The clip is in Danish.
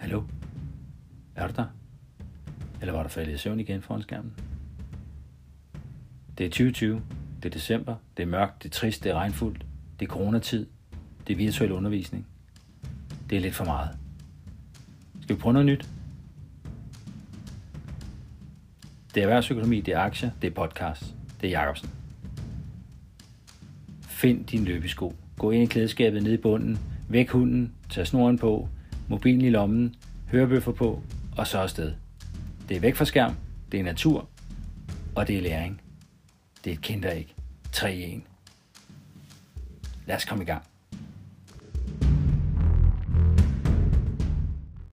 Hallo? Er du der? Eller var du faldet i søvn igen foran skærmen? Det er 2020. Det er december. Det er mørkt. Det er trist. Det er regnfuldt. Det er coronatid. Det er virtuel undervisning. Det er lidt for meget. Skal vi prøve noget nyt? Det er erhvervsøkonomi, det er aktier, det er podcast. Det er Jacobsen. Find din løbesko. Gå ind i klædeskabet nede i bunden. Væk hunden. Tag snoren på. Mobilen i lommen. Hørebøffer på. Og så afsted. Det er væk fra skærm. Det er natur. Og det er læring. Det er et kinderæg. 3 i 1. Lad os komme i gang.